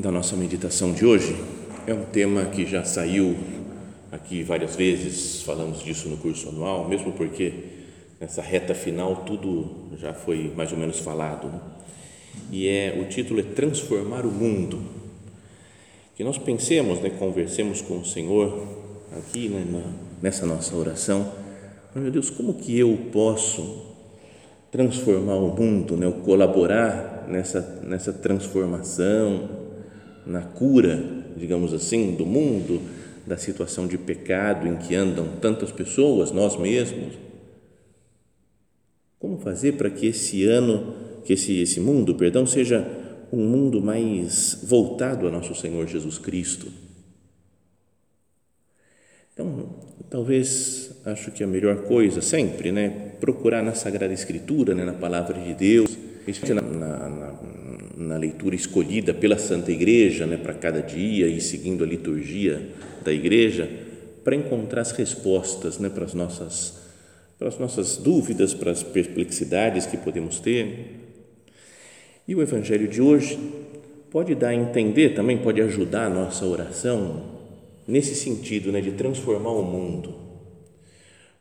da nossa meditação de hoje é um tema que já saiu aqui várias vezes, falamos disso no curso anual, mesmo porque nessa reta final tudo já foi mais ou menos falado. Né? E é o título é Transformar o Mundo. Que nós pensemos, né, conversemos com o Senhor aqui né, nessa nossa oração. Meu Deus, como que eu posso transformar o mundo, né, colaborar nessa nessa transformação, na cura, digamos assim, do mundo, da situação de pecado em que andam tantas pessoas, nós mesmos. Como fazer para que esse ano, que esse, esse mundo, perdão, seja um mundo mais voltado a nosso Senhor Jesus Cristo? Então, talvez acho que a melhor coisa sempre, né, procurar na Sagrada Escritura, né, na Palavra de Deus, na, na, na na leitura escolhida pela Santa Igreja, né, para cada dia e seguindo a liturgia da Igreja, para encontrar as respostas, né, para as nossas para as nossas dúvidas, para as perplexidades que podemos ter. E o Evangelho de hoje pode dar a entender, também pode ajudar a nossa oração nesse sentido, né, de transformar o mundo.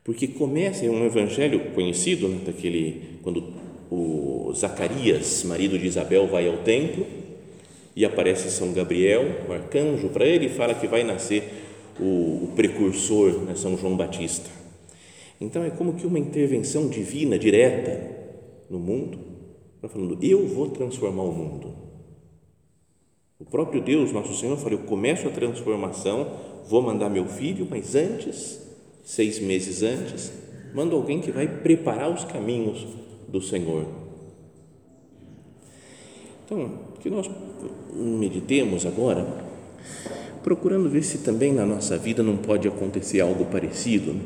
Porque começa é um evangelho conhecido, né, daquele quando o Zacarias, marido de Isabel, vai ao templo e aparece São Gabriel, o arcanjo, para ele e fala que vai nascer o, o precursor, né, São João Batista. Então é como que uma intervenção divina direta no mundo, tá falando, eu vou transformar o mundo. O próprio Deus, nosso Senhor, falou: Eu começo a transformação, vou mandar meu filho, mas antes, seis meses antes, mando alguém que vai preparar os caminhos do Senhor. Então, que nós meditemos agora, procurando ver se também na nossa vida não pode acontecer algo parecido. Né?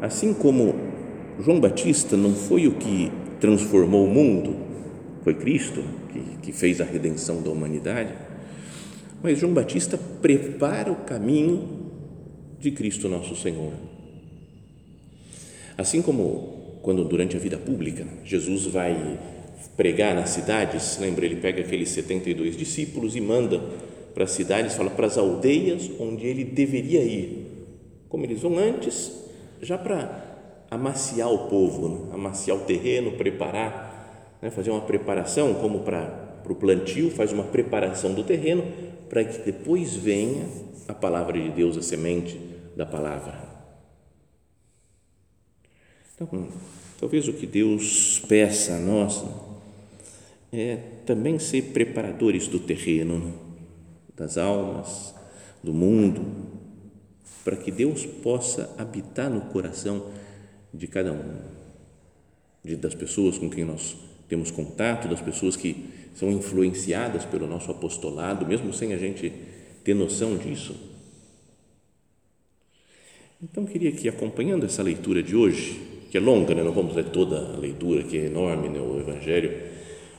Assim como João Batista não foi o que transformou o mundo, foi Cristo que, que fez a redenção da humanidade, mas João Batista prepara o caminho de Cristo nosso Senhor. Assim como quando durante a vida pública Jesus vai pregar nas cidades, lembra, ele pega aqueles 72 discípulos e manda para as cidades, fala para as aldeias onde ele deveria ir. Como eles vão antes, já para amaciar o povo, né? amaciar o terreno, preparar, né? fazer uma preparação, como para, para o plantio, faz uma preparação do terreno, para que depois venha a palavra de Deus, a semente da palavra. Então, talvez o que Deus peça a nós é também ser preparadores do terreno, né? das almas, do mundo, para que Deus possa habitar no coração de cada um, de, das pessoas com quem nós temos contato, das pessoas que são influenciadas pelo nosso apostolado, mesmo sem a gente ter noção disso. Então, queria que, acompanhando essa leitura de hoje, que é longa, né? não vamos ler toda a leitura, que é enorme, né? o Evangelho,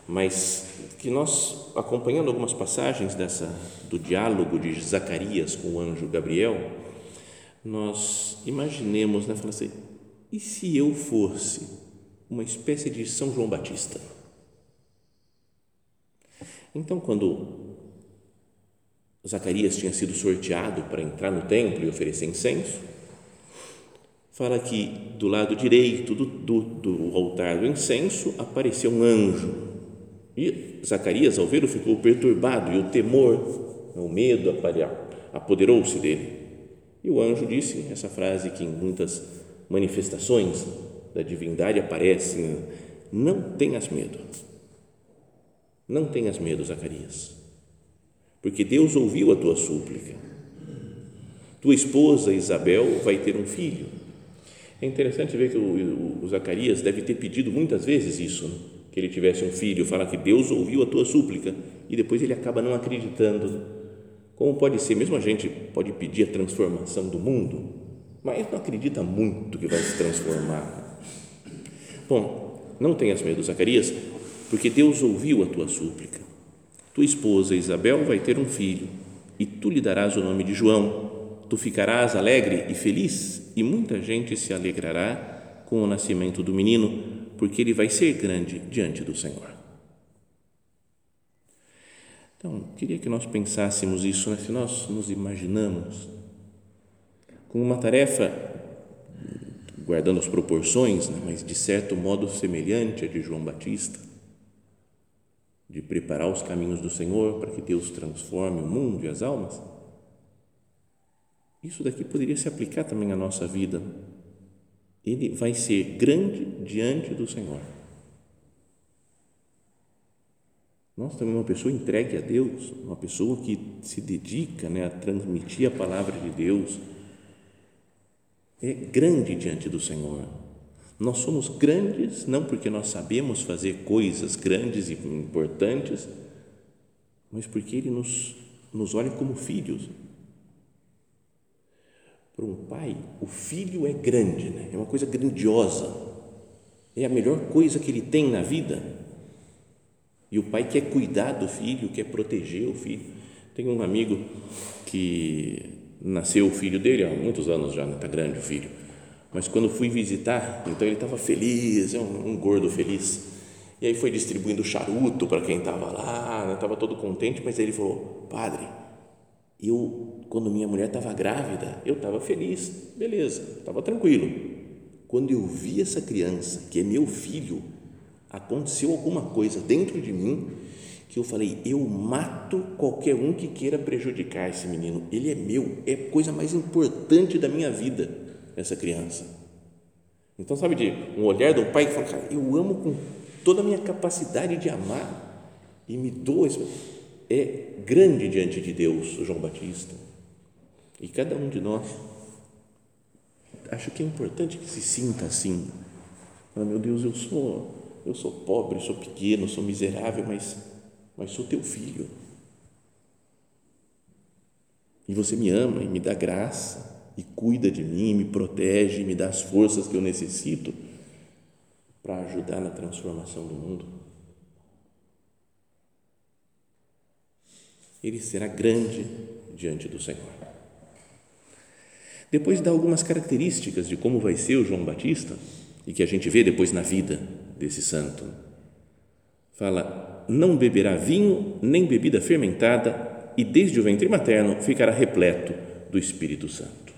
mas que nós, acompanhando algumas passagens dessa, do diálogo de Zacarias com o anjo Gabriel, nós imaginemos, né, assim, e se eu fosse uma espécie de São João Batista? Então, quando Zacarias tinha sido sorteado para entrar no templo e oferecer incenso, fala que do lado direito do, do, do altar do incenso apareceu um anjo. E Zacarias, ao vê-lo, ficou perturbado e o temor o medo apoderou-se dele. E o anjo disse essa frase que em muitas manifestações da divindade aparece: Não tenhas medo. Não tenhas medo, Zacarias, porque Deus ouviu a tua súplica. Tua esposa Isabel vai ter um filho. É interessante ver que o, o, o Zacarias deve ter pedido muitas vezes isso, né? que ele tivesse um filho. Fala que Deus ouviu a tua súplica e depois ele acaba não acreditando. Como pode ser? Mesmo a gente pode pedir a transformação do mundo, mas não acredita muito que vai se transformar. Bom, não tenhas medo, Zacarias, porque Deus ouviu a tua súplica. Tua esposa Isabel vai ter um filho e tu lhe darás o nome de João. Tu ficarás alegre e feliz e muita gente se alegrará com o nascimento do menino, porque ele vai ser grande diante do Senhor. Então, queria que nós pensássemos isso, né? se nós nos imaginamos com uma tarefa, guardando as proporções, né? mas de certo modo semelhante à de João Batista, de preparar os caminhos do Senhor para que Deus transforme o mundo e as almas. Isso daqui poderia se aplicar também à nossa vida. Ele vai ser grande diante do Senhor. Nós também uma pessoa entregue a Deus, uma pessoa que se dedica né, a transmitir a palavra de Deus, é grande diante do Senhor. Nós somos grandes não porque nós sabemos fazer coisas grandes e importantes, mas porque Ele nos, nos olha como filhos. Para um pai, o filho é grande, né? é uma coisa grandiosa, é a melhor coisa que ele tem na vida. E o pai quer cuidar do filho, quer proteger o filho. Tem um amigo que nasceu o filho dele há muitos anos já, está grande o filho. Mas quando fui visitar, então ele estava feliz, é um, um, gordo feliz. E aí foi distribuindo charuto para quem estava lá, estava né, todo contente, mas aí ele falou: Padre, eu, quando minha mulher estava grávida, eu estava feliz, beleza, estava tranquilo. Quando eu vi essa criança, que é meu filho, aconteceu alguma coisa dentro de mim que eu falei, eu mato qualquer um que queira prejudicar esse menino. Ele é meu, é a coisa mais importante da minha vida, essa criança. Então, sabe, de um olhar um pai que fala, cara, eu amo com toda a minha capacidade de amar e me dou. Isso. É grande diante de Deus, João Batista. E cada um de nós, acho que é importante que se sinta assim. Ah, meu Deus, eu sou, eu sou pobre, sou pequeno, sou miserável, mas mas sou teu filho. E você me ama e me dá graça e cuida de mim, me protege, me dá as forças que eu necessito para ajudar na transformação do mundo. Ele será grande diante do Senhor. Depois dá algumas características de como vai ser o João Batista e que a gente vê depois na vida desse santo. Fala não beberá vinho nem bebida fermentada, e desde o ventre materno ficará repleto do Espírito Santo.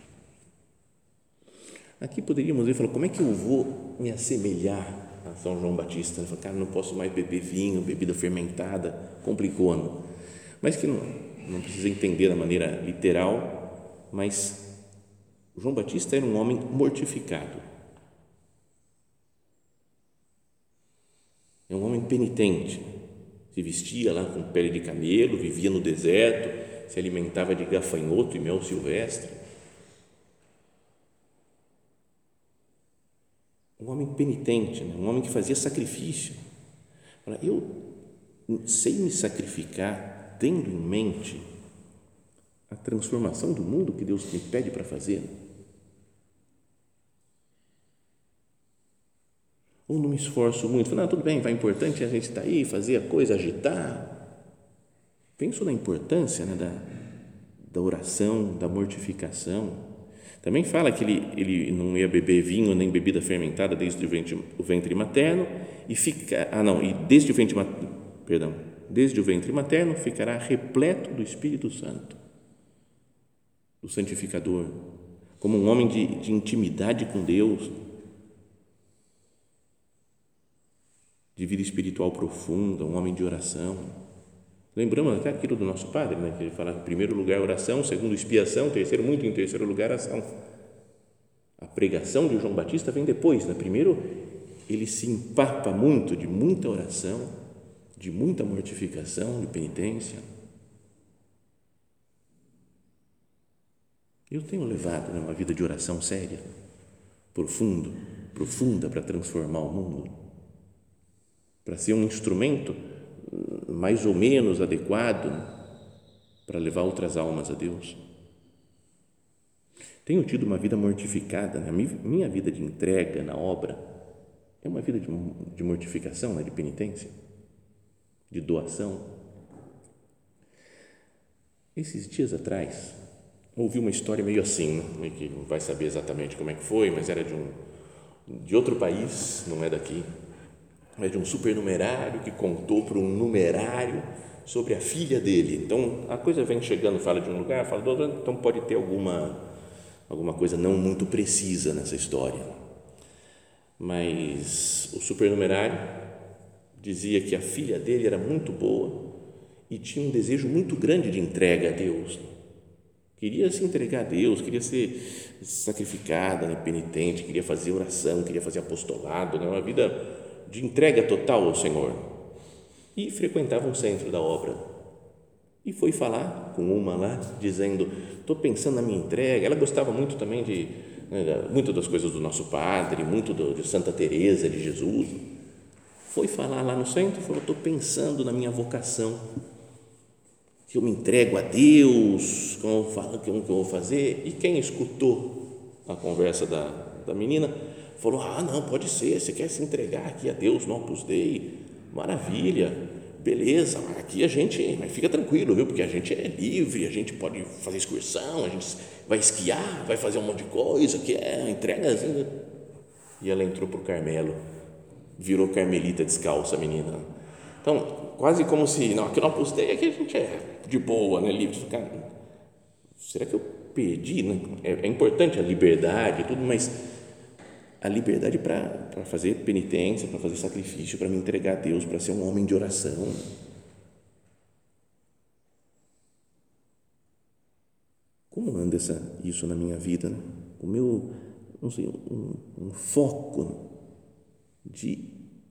Aqui poderíamos ver, como é que eu vou me assemelhar a São João Batista? Ele falou, cara, não posso mais beber vinho, bebida fermentada, complicou, não? Mas que não, não precisa entender da maneira literal, mas João Batista era um homem mortificado. É um homem penitente, se vestia lá com pele de camelo, vivia no deserto, se alimentava de gafanhoto e mel silvestre. Um homem penitente, né? um homem que fazia sacrifício. Eu sei me sacrificar tendo em mente a transformação do mundo que Deus me pede para fazer. Ou não me esforço muito, não, tudo bem, vai importante a gente estar tá aí, fazer a coisa, agitar. Penso na importância né, da, da oração, da mortificação. Também fala que ele, ele não ia beber vinho nem bebida fermentada desde o ventre, o ventre materno e fica, ah não, e desde o ventre, perdão, desde o ventre materno ficará repleto do Espírito Santo, do santificador, como um homem de, de intimidade com Deus, de vida espiritual profunda, um homem de oração. Lembramos até aquilo do nosso padre, né? que ele fala em primeiro lugar oração, segundo expiação, terceiro, muito em terceiro lugar ação. A pregação de João Batista vem depois. Né? Primeiro, ele se empapa muito de muita oração, de muita mortificação, de penitência. Eu tenho levado né, uma vida de oração séria, profundo, profunda para transformar o mundo, para ser um instrumento mais ou menos adequado para levar outras almas a Deus. Tenho tido uma vida mortificada, né? minha vida de entrega na obra é uma vida de, de mortificação, né? de penitência, de doação. Esses dias atrás, ouvi uma história meio assim, né? que não vai saber exatamente como é que foi, mas era de um de outro país, não é daqui, é de um supernumerário que contou para um numerário sobre a filha dele. Então a coisa vem chegando, fala de um lugar, fala do outro, então pode ter alguma alguma coisa não muito precisa nessa história. Mas o supernumerário dizia que a filha dele era muito boa e tinha um desejo muito grande de entrega a Deus. Queria se entregar a Deus, queria ser sacrificada, né, penitente, queria fazer oração, queria fazer apostolado, né, uma vida de entrega total ao Senhor. E frequentava um centro da obra. E foi falar com uma lá, dizendo: Estou pensando na minha entrega. Ela gostava muito também de. Né, muito das coisas do nosso Padre, muito do, de Santa Teresa de Jesus. Foi falar lá no centro falou: Estou pensando na minha vocação. Que eu me entrego a Deus, como falo, como eu vou fazer. E quem escutou a conversa da, da menina falou: Ah, não, pode ser, você quer se entregar aqui a Deus no Opus Dei, maravilha, beleza, aqui a gente, mas fica tranquilo, viu, porque a gente é livre, a gente pode fazer excursão, a gente vai esquiar, vai fazer um monte de coisa, que é entrega. Assim. E ela entrou para o Carmelo, virou carmelita descalça, menina. Então, quase como se, não, aqui no Opus Dei aqui a gente é de boa, né, livre. Cara, será que eu perdi? Né? É, é importante a liberdade e tudo, mas a liberdade para fazer penitência, para fazer sacrifício, para me entregar a Deus, para ser um homem de oração. Como anda essa, isso na minha vida? Né? O meu, não sei, um, um foco de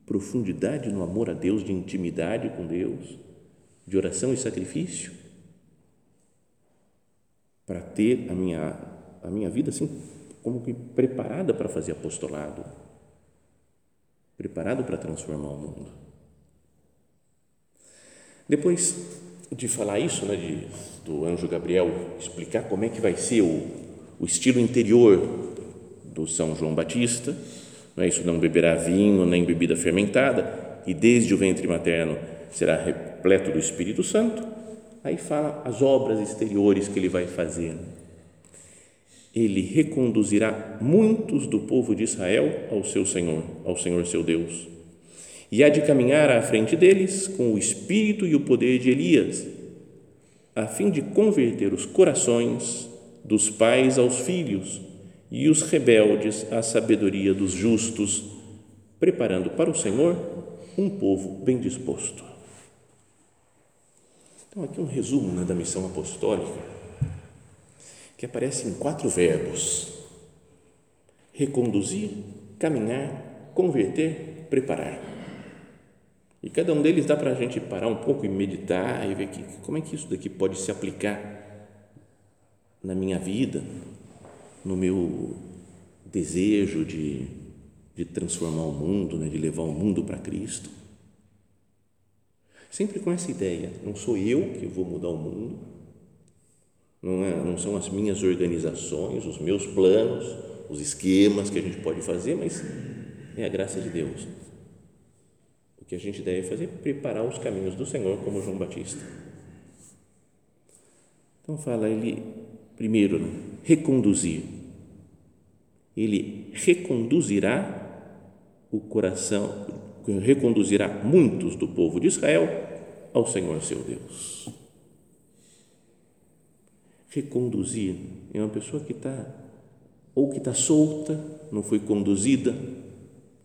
profundidade no amor a Deus, de intimidade com Deus, de oração e sacrifício, para ter a minha, a minha vida assim como que preparada para fazer apostolado, preparado para transformar o mundo. Depois de falar isso, né, de, do anjo Gabriel explicar como é que vai ser o, o estilo interior do São João Batista, não é isso, não beberá vinho nem bebida fermentada, e desde o ventre materno será repleto do Espírito Santo. Aí fala as obras exteriores que ele vai fazer ele reconduzirá muitos do povo de Israel ao seu Senhor, ao Senhor seu Deus. E há de caminhar à frente deles com o espírito e o poder de Elias, a fim de converter os corações dos pais aos filhos e os rebeldes à sabedoria dos justos, preparando para o Senhor um povo bem disposto. Então, aqui um resumo né, da missão apostólica que aparece em quatro verbos: reconduzir, caminhar, converter, preparar. E cada um deles dá para a gente parar um pouco e meditar e ver que, como é que isso daqui pode se aplicar na minha vida, no meu desejo de, de transformar o mundo, né, de levar o mundo para Cristo. Sempre com essa ideia, não sou eu que vou mudar o mundo, não, é, não são as minhas organizações, os meus planos, os esquemas que a gente pode fazer, mas é a graça de Deus. O que a gente deve fazer é preparar os caminhos do Senhor, como João Batista. Então, fala ele, primeiro, né, reconduzir. Ele reconduzirá o coração, reconduzirá muitos do povo de Israel ao Senhor seu Deus reconduzir. É uma pessoa que está, ou que está solta, não foi conduzida,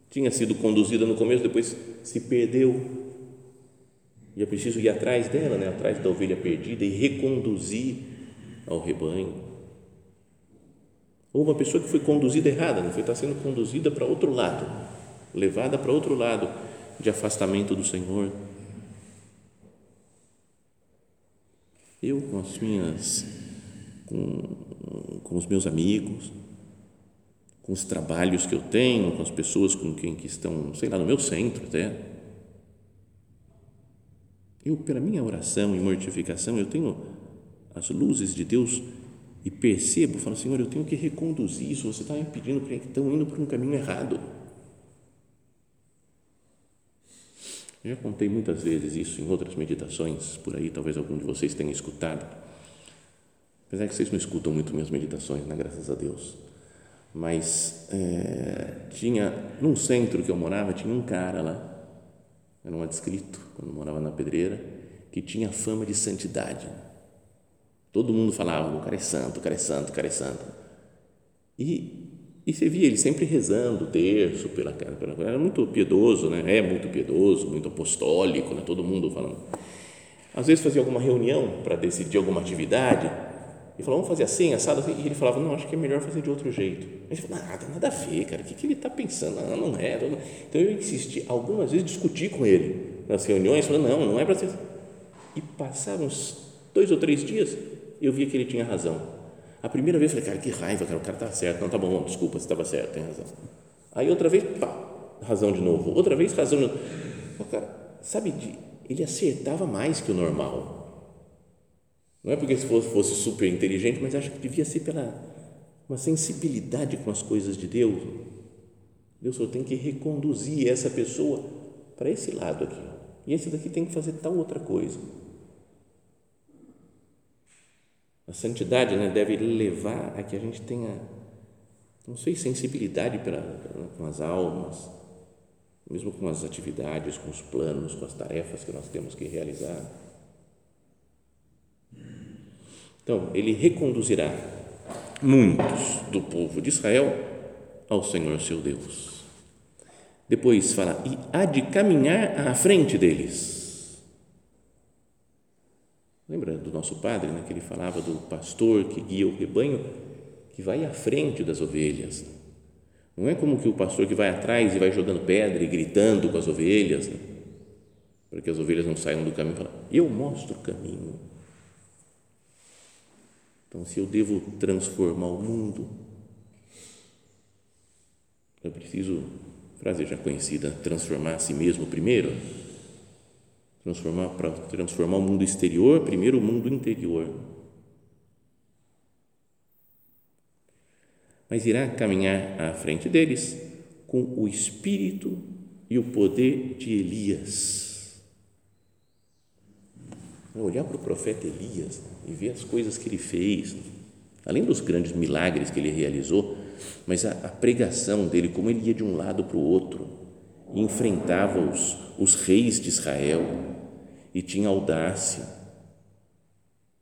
tinha sido conduzida no começo, depois se perdeu. E é preciso ir atrás dela, né? atrás da ovelha perdida e reconduzir ao rebanho. Ou uma pessoa que foi conduzida errada, não foi está sendo conduzida para outro lado, levada para outro lado de afastamento do Senhor. Eu com as minhas, com, com os meus amigos, com os trabalhos que eu tenho, com as pessoas com quem que estão, sei lá, no meu centro até. Eu, pela minha oração e mortificação, eu tenho as luzes de Deus e percebo, falo, Senhor, eu tenho que reconduzir isso, você está me pedindo estão indo por um caminho errado. Eu já contei muitas vezes isso em outras meditações, por aí talvez algum de vocês tenha escutado. Apesar que vocês não escutam muito minhas meditações, né? graças a Deus. Mas é, tinha, num centro que eu morava, tinha um cara lá, era um adscrito, quando morava na pedreira, que tinha fama de santidade. Todo mundo falava, o cara é santo, o cara é santo, o cara é santo. E e você via ele sempre rezando o terço pela casa, era muito piedoso, né? É muito piedoso, muito apostólico, né? Todo mundo falando. Às vezes fazia alguma reunião para decidir alguma atividade e falava, vamos fazer assim, assado assim. E ele falava, não, acho que é melhor fazer de outro jeito. Ele falava, nada, nada a ver, cara, o que, que ele está pensando? Não, não é. Então eu insisti, algumas vezes discuti com ele nas reuniões, falando, não, não é para ser. E passaram uns dois ou três dias, eu via que ele tinha razão a primeira vez eu falei, cara, que raiva, cara, o cara está certo. Não, tá bom, desculpa, você estava certo, tem razão. Aí outra vez, pá, razão de novo. Outra vez, razão de novo. Cara, sabe, ele acertava mais que o normal. Não é porque se fosse, fosse super inteligente, mas acho que devia ser pela uma sensibilidade com as coisas de Deus. Deus só tem que reconduzir essa pessoa para esse lado aqui. E esse daqui tem que fazer tal outra coisa. A santidade né, deve levar a que a gente tenha, não sei, sensibilidade para, com as almas, mesmo com as atividades, com os planos, com as tarefas que nós temos que realizar. Então, ele reconduzirá muitos do povo de Israel ao Senhor seu Deus. Depois fala, e há de caminhar à frente deles Lembra do nosso padre, né, que ele falava do pastor que guia o rebanho, que vai à frente das ovelhas. Não é como que o pastor que vai atrás e vai jogando pedra e gritando com as ovelhas, né, para que as ovelhas não saiam do caminho. Fala, eu mostro o caminho. Então, se eu devo transformar o mundo, eu preciso, frase já conhecida, transformar a si mesmo primeiro transformar para transformar o mundo exterior, primeiro o mundo interior. Mas irá caminhar à frente deles com o espírito e o poder de Elias. Olhar para o profeta Elias e ver as coisas que ele fez, além dos grandes milagres que ele realizou, mas a, a pregação dele, como ele ia de um lado para o outro, enfrentava os, os reis de Israel, e tinha audácia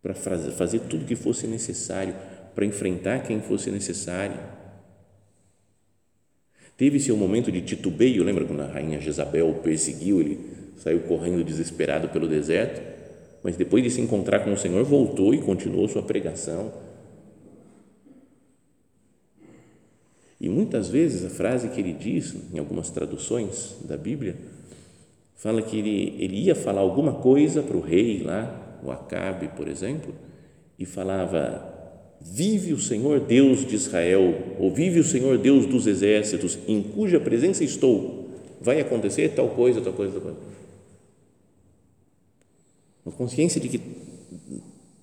para fazer tudo o que fosse necessário, para enfrentar quem fosse necessário. Teve seu momento de titubeio, lembra quando a rainha Jezabel o perseguiu, ele saiu correndo desesperado pelo deserto, mas depois de se encontrar com o Senhor, voltou e continuou sua pregação. E muitas vezes a frase que ele diz, em algumas traduções da Bíblia, fala que ele, ele ia falar alguma coisa para o rei lá, o Acabe, por exemplo, e falava: Vive o Senhor Deus de Israel, ou vive o Senhor Deus dos exércitos, em cuja presença estou. Vai acontecer tal coisa, tal coisa, tal coisa. Uma consciência de que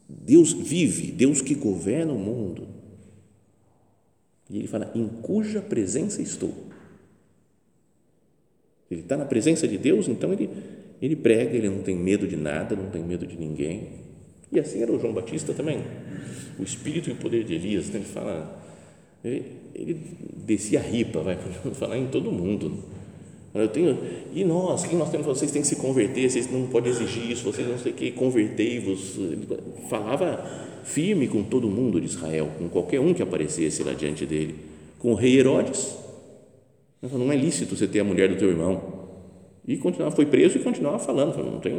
Deus vive, Deus que governa o mundo. E ele fala: Em cuja presença estou. Ele está na presença de Deus, então ele, ele prega, ele não tem medo de nada, não tem medo de ninguém. E assim era o João Batista também. O espírito e o poder de Elias, né? ele fala, ele, ele descia a ripa, vai falar em todo mundo. Eu tenho, e nós, quem nós temos, vocês têm que se converter, vocês não podem exigir isso, vocês não sei o que, convertei-vos. Falava firme com todo mundo de Israel, com qualquer um que aparecesse lá diante dele, com o rei Herodes, não é lícito você ter a mulher do teu irmão. E continuava, foi preso e continuava falando. Falou, não tem,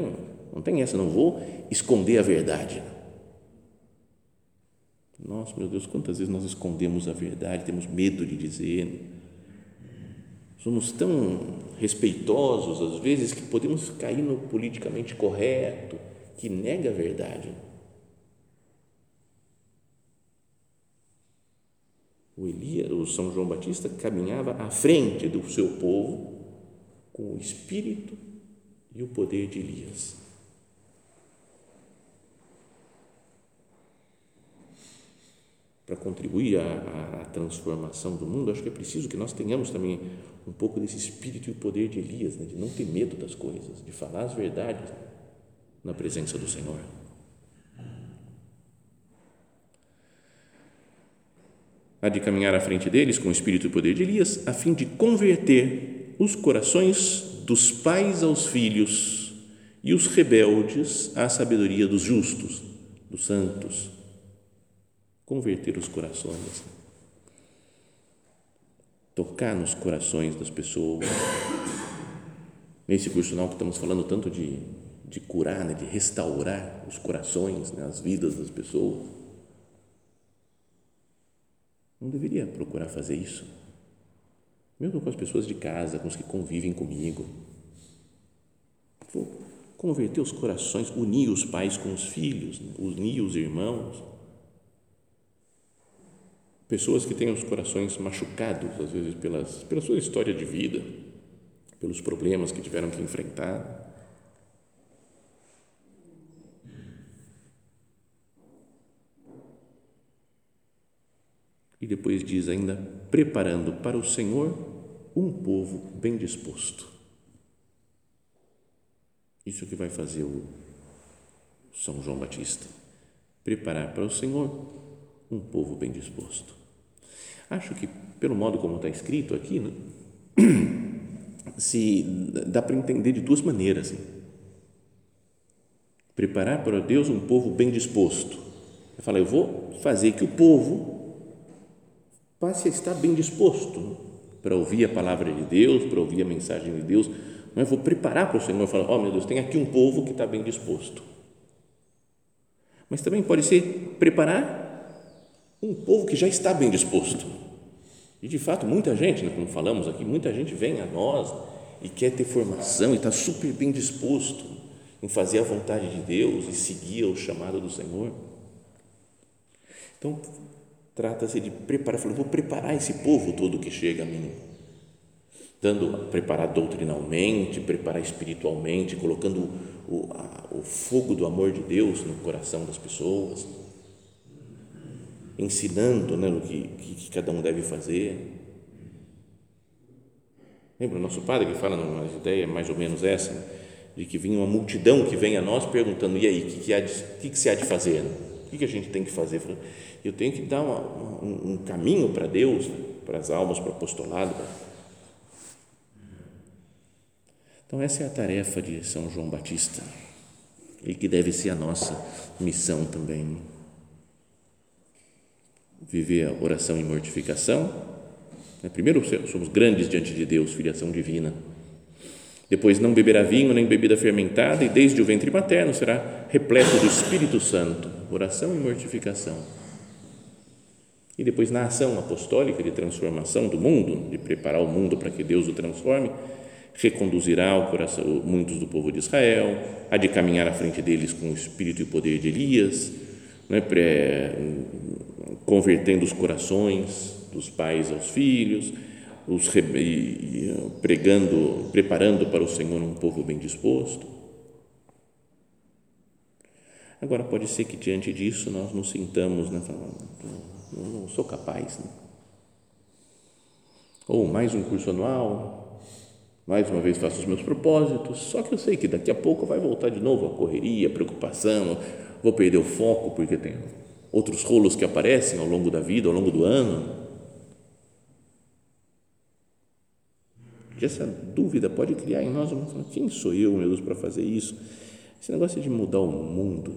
Não tem essa, não vou esconder a verdade. Nossa, meu Deus, quantas vezes nós escondemos a verdade, temos medo de dizer. Somos tão respeitosos, às vezes, que podemos cair no politicamente correto, que nega a verdade. O o São João Batista caminhava à frente do seu povo com o espírito e o poder de Elias. Para contribuir à, transformação do mundo, acho que é preciso que nós tenhamos também um pouco desse espírito e o poder de Elias, né? de não ter medo das coisas, de falar as verdades na presença do Senhor. Há de caminhar à frente deles com o espírito e poder de Elias, a fim de converter os corações dos pais aos filhos e os rebeldes à sabedoria dos justos, dos santos. Converter os corações. Tocar nos corações das pessoas. Nesse curso não que estamos falando tanto de, de curar, né, de restaurar os corações, né, as vidas das pessoas não deveria procurar fazer isso. Mesmo com as pessoas de casa, com os que convivem comigo. Vou converter os corações, unir os pais com os filhos, né? unir os irmãos. Pessoas que têm os corações machucados, às vezes, pelas, pela sua história de vida, pelos problemas que tiveram que enfrentar E depois diz ainda: preparando para o Senhor um povo bem disposto. Isso que vai fazer o São João Batista. Preparar para o Senhor um povo bem disposto. Acho que, pelo modo como está escrito aqui, né, se dá para entender de duas maneiras. Preparar para Deus um povo bem disposto. Eu falo, eu vou fazer que o povo passe a estar bem disposto para ouvir a palavra de Deus, para ouvir a mensagem de Deus. Não é? Vou preparar para o Senhor, falar, ó oh, meu Deus, tem aqui um povo que está bem disposto. Mas também pode ser preparar um povo que já está bem disposto. E de fato, muita gente, né, como falamos aqui, muita gente vem a nós e quer ter formação e está super bem disposto em fazer a vontade de Deus e seguir o chamado do Senhor. Então, Trata-se de preparar, falou, vou preparar esse povo todo que chega a mim, dando, preparar doutrinalmente, preparar espiritualmente, colocando o, a, o fogo do amor de Deus no coração das pessoas, ensinando né, o que, que, cada um deve fazer. Lembra o nosso padre que fala numa ideia mais ou menos essa, de que vinha uma multidão que vem a nós perguntando, e aí, o que, que, que, que se há de fazer? O que, que a gente tem que fazer? Eu tenho que dar uma, um, um, caminho para Deus, né? para as almas, para o apostolado. Então, essa é a tarefa de São João Batista e que deve ser a nossa missão também. Viver a oração em mortificação. Né? Primeiro, somos grandes diante de Deus, filiação divina. Depois, não beberá vinho nem bebida fermentada, e desde o ventre materno será repleto do Espírito Santo. Oração e mortificação e depois na ação apostólica de transformação do mundo, de preparar o mundo para que Deus o transforme, reconduzirá o coração, muitos do povo de Israel, há de caminhar à frente deles com o espírito e o poder de Elias, né, convertendo os corações dos pais aos filhos, os, pregando, preparando para o Senhor um povo bem disposto. Agora, pode ser que diante disso nós nos sintamos, né, falando, não, não sou capaz. Né? Ou mais um curso anual, mais uma vez faço os meus propósitos, só que eu sei que daqui a pouco vai voltar de novo a correria, a preocupação, vou perder o foco porque tem outros rolos que aparecem ao longo da vida, ao longo do ano. E essa dúvida pode criar em nós uma quem sou eu, meu Deus, para fazer isso? Esse negócio de mudar o mundo.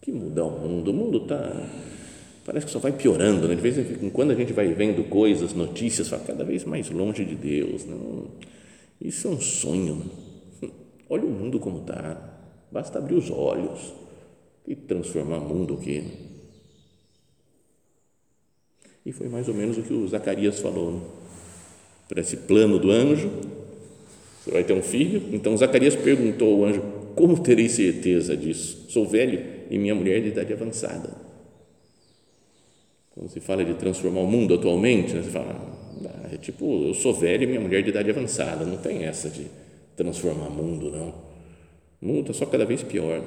Que mudar o mundo? O mundo está parece que só vai piorando, né? de vez em quando a gente vai vendo coisas, notícias, fala cada vez mais longe de Deus. Né? Isso é um sonho. Né? Olha o mundo como está. Basta abrir os olhos e transformar o mundo o quê? E foi mais ou menos o que o Zacarias falou. Né? Para esse plano do anjo, você vai ter um filho. Então Zacarias perguntou ao anjo: Como terei certeza disso? Sou velho e minha mulher de idade avançada. Quando se fala de transformar o mundo atualmente, né, você fala: ah, é tipo, eu sou velho e minha mulher de idade avançada. Não tem essa de transformar o mundo, não. O mundo está só cada vez pior.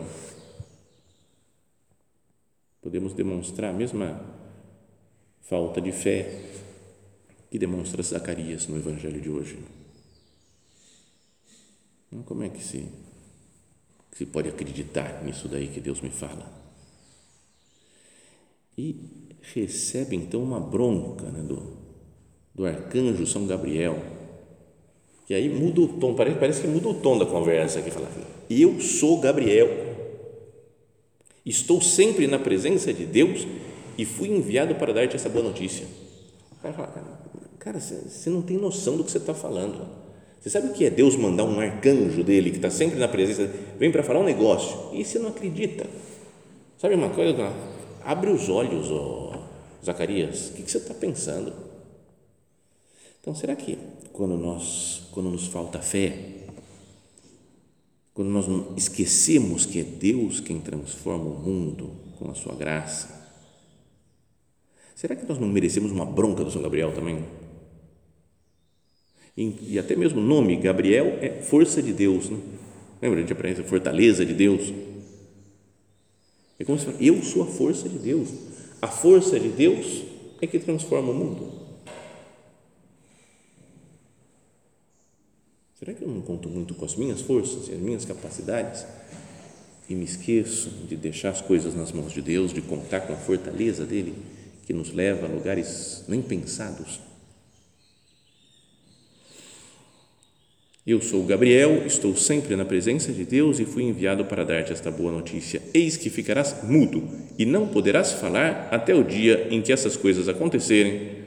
Podemos demonstrar a mesma falta de fé que demonstra Zacarias no Evangelho de hoje. Como é que se, se pode acreditar nisso daí que Deus me fala? E recebe então uma bronca né, do, do arcanjo São Gabriel, que aí muda o tom, parece, parece que muda o tom da conversa aqui, fala assim, eu sou Gabriel, estou sempre na presença de Deus e fui enviado para dar-te essa boa notícia. O cara fala, cara, cara você não tem noção do que você está falando. Você sabe o que é Deus mandar um arcanjo dele, que está sempre na presença, vem para falar um negócio, e você não acredita. Sabe uma coisa? Abre os olhos, oh, Zacarias, o que, você está pensando? Então, será que quando, nós, quando nos falta fé, quando nós esquecemos que é Deus quem transforma o mundo com a sua graça, Será que nós não merecemos uma bronca do São Gabriel também? E, e até mesmo o nome Gabriel é força de Deus, né? Lembra? A gente aprende fortaleza de Deus. É como se eu sou a força de Deus. A força de Deus é que transforma o mundo. Será que eu não conto muito com as minhas forças e as minhas capacidades? E me esqueço de deixar as coisas nas mãos de Deus, de contar com a fortaleza dele? que nos leva a lugares nem pensados. Eu sou Gabriel, estou sempre na presença de Deus e fui enviado para dar-te esta boa notícia. Eis que ficarás mudo e não poderás falar até o dia em que essas coisas acontecerem,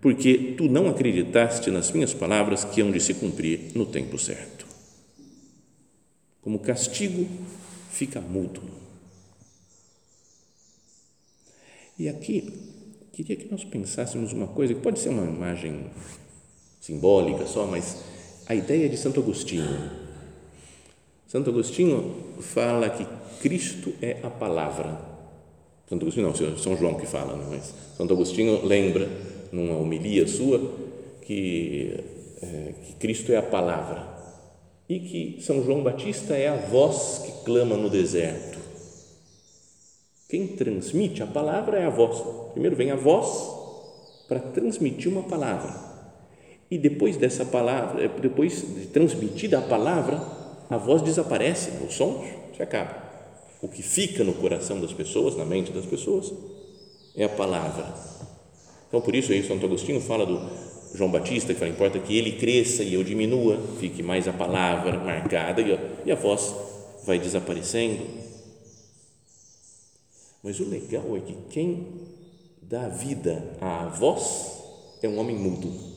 porque tu não acreditaste nas minhas palavras que hão de se cumprir no tempo certo. Como castigo, fica mudo. E aqui queria que nós pensássemos uma coisa que pode ser uma imagem simbólica só, mas a ideia de Santo Agostinho. Santo Agostinho fala que Cristo é a palavra. Santo Agostinho não, São João que fala, não, mas Santo Agostinho lembra numa homilia sua que, é, que Cristo é a palavra e que São João Batista é a voz que clama no deserto. Quem transmite a palavra é a voz. Primeiro vem a voz para transmitir uma palavra. E depois dessa palavra, depois de transmitida a palavra, a voz desaparece, o som se acaba. O que fica no coração das pessoas, na mente das pessoas, é a palavra. Então, por isso aí Santo Agostinho fala do João Batista, que fala, importa que ele cresça e eu diminua, fique mais a palavra marcada e e a voz vai desaparecendo mas o legal é que quem dá vida à voz é um homem mudo.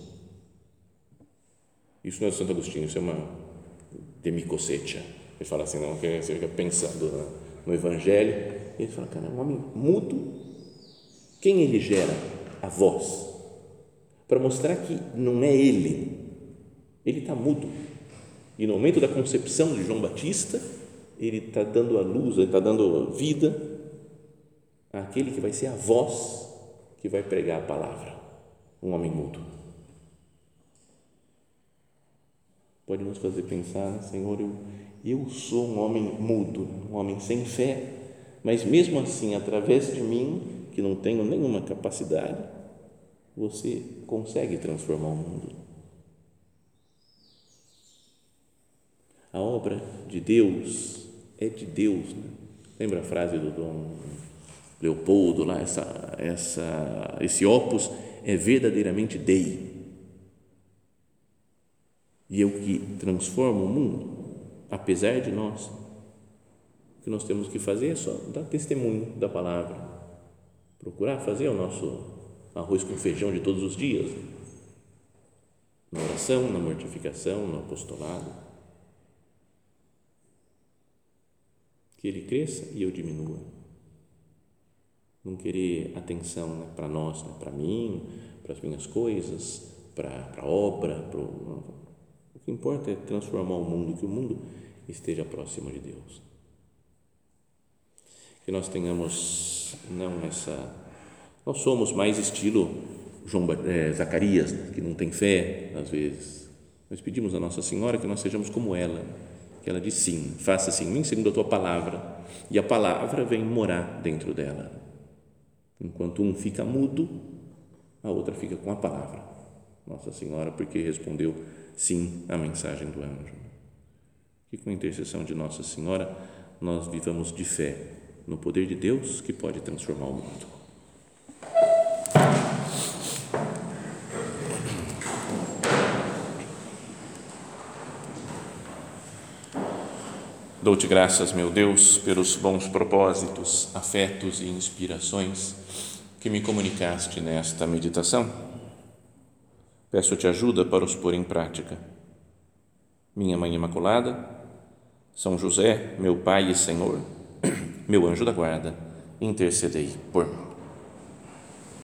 Isso não é Santo Agostinho, isso é uma demicosetia. Ele fala assim, não, você fica pensando no Evangelho, e ele fala, cara, um homem mudo, quem ele gera? A voz. Para mostrar que não é ele, ele está mudo. E no momento da concepção de João Batista, ele está dando a luz, ele está dando vida aquele que vai ser a voz que vai pregar a palavra, um homem mudo. Pode nos fazer pensar, Senhor, eu, eu sou um homem mudo, um homem sem fé, mas mesmo assim, através de mim, que não tenho nenhuma capacidade, você consegue transformar o mundo. A obra de Deus é de Deus. Né? Lembra a frase do Dom Leopoldo, lá, essa, essa, esse opus é verdadeiramente Dei. E é o que transforma o mundo, apesar de nós. O que nós temos que fazer é só dar testemunho da palavra, procurar fazer o nosso arroz com feijão de todos os dias, na oração, na mortificação, no apostolado. que ele cresça e eu diminua. Não querer atenção né, para nós, né, para mim, para as minhas coisas, para a obra. Para o que importa é transformar o mundo, que o mundo esteja próximo de Deus. Que nós tenhamos não essa. Nós somos mais estilo João é, Zacarias, que não tem fé às vezes. Nós pedimos a Nossa Senhora que nós sejamos como ela, que ela diz sim, faça-se em mim segundo a tua palavra. E a palavra vem morar dentro dela. Enquanto um fica mudo, a outra fica com a palavra. Nossa Senhora, porque respondeu sim à mensagem do anjo. Que com a intercessão de Nossa Senhora nós vivamos de fé no poder de Deus que pode transformar o mundo. Dou-te graças, meu Deus, pelos bons propósitos, afetos e inspirações que me comunicaste nesta meditação. Peço-te ajuda para os pôr em prática. Minha Mãe Imaculada, São José, meu Pai e Senhor, meu anjo da guarda, intercedei por mim.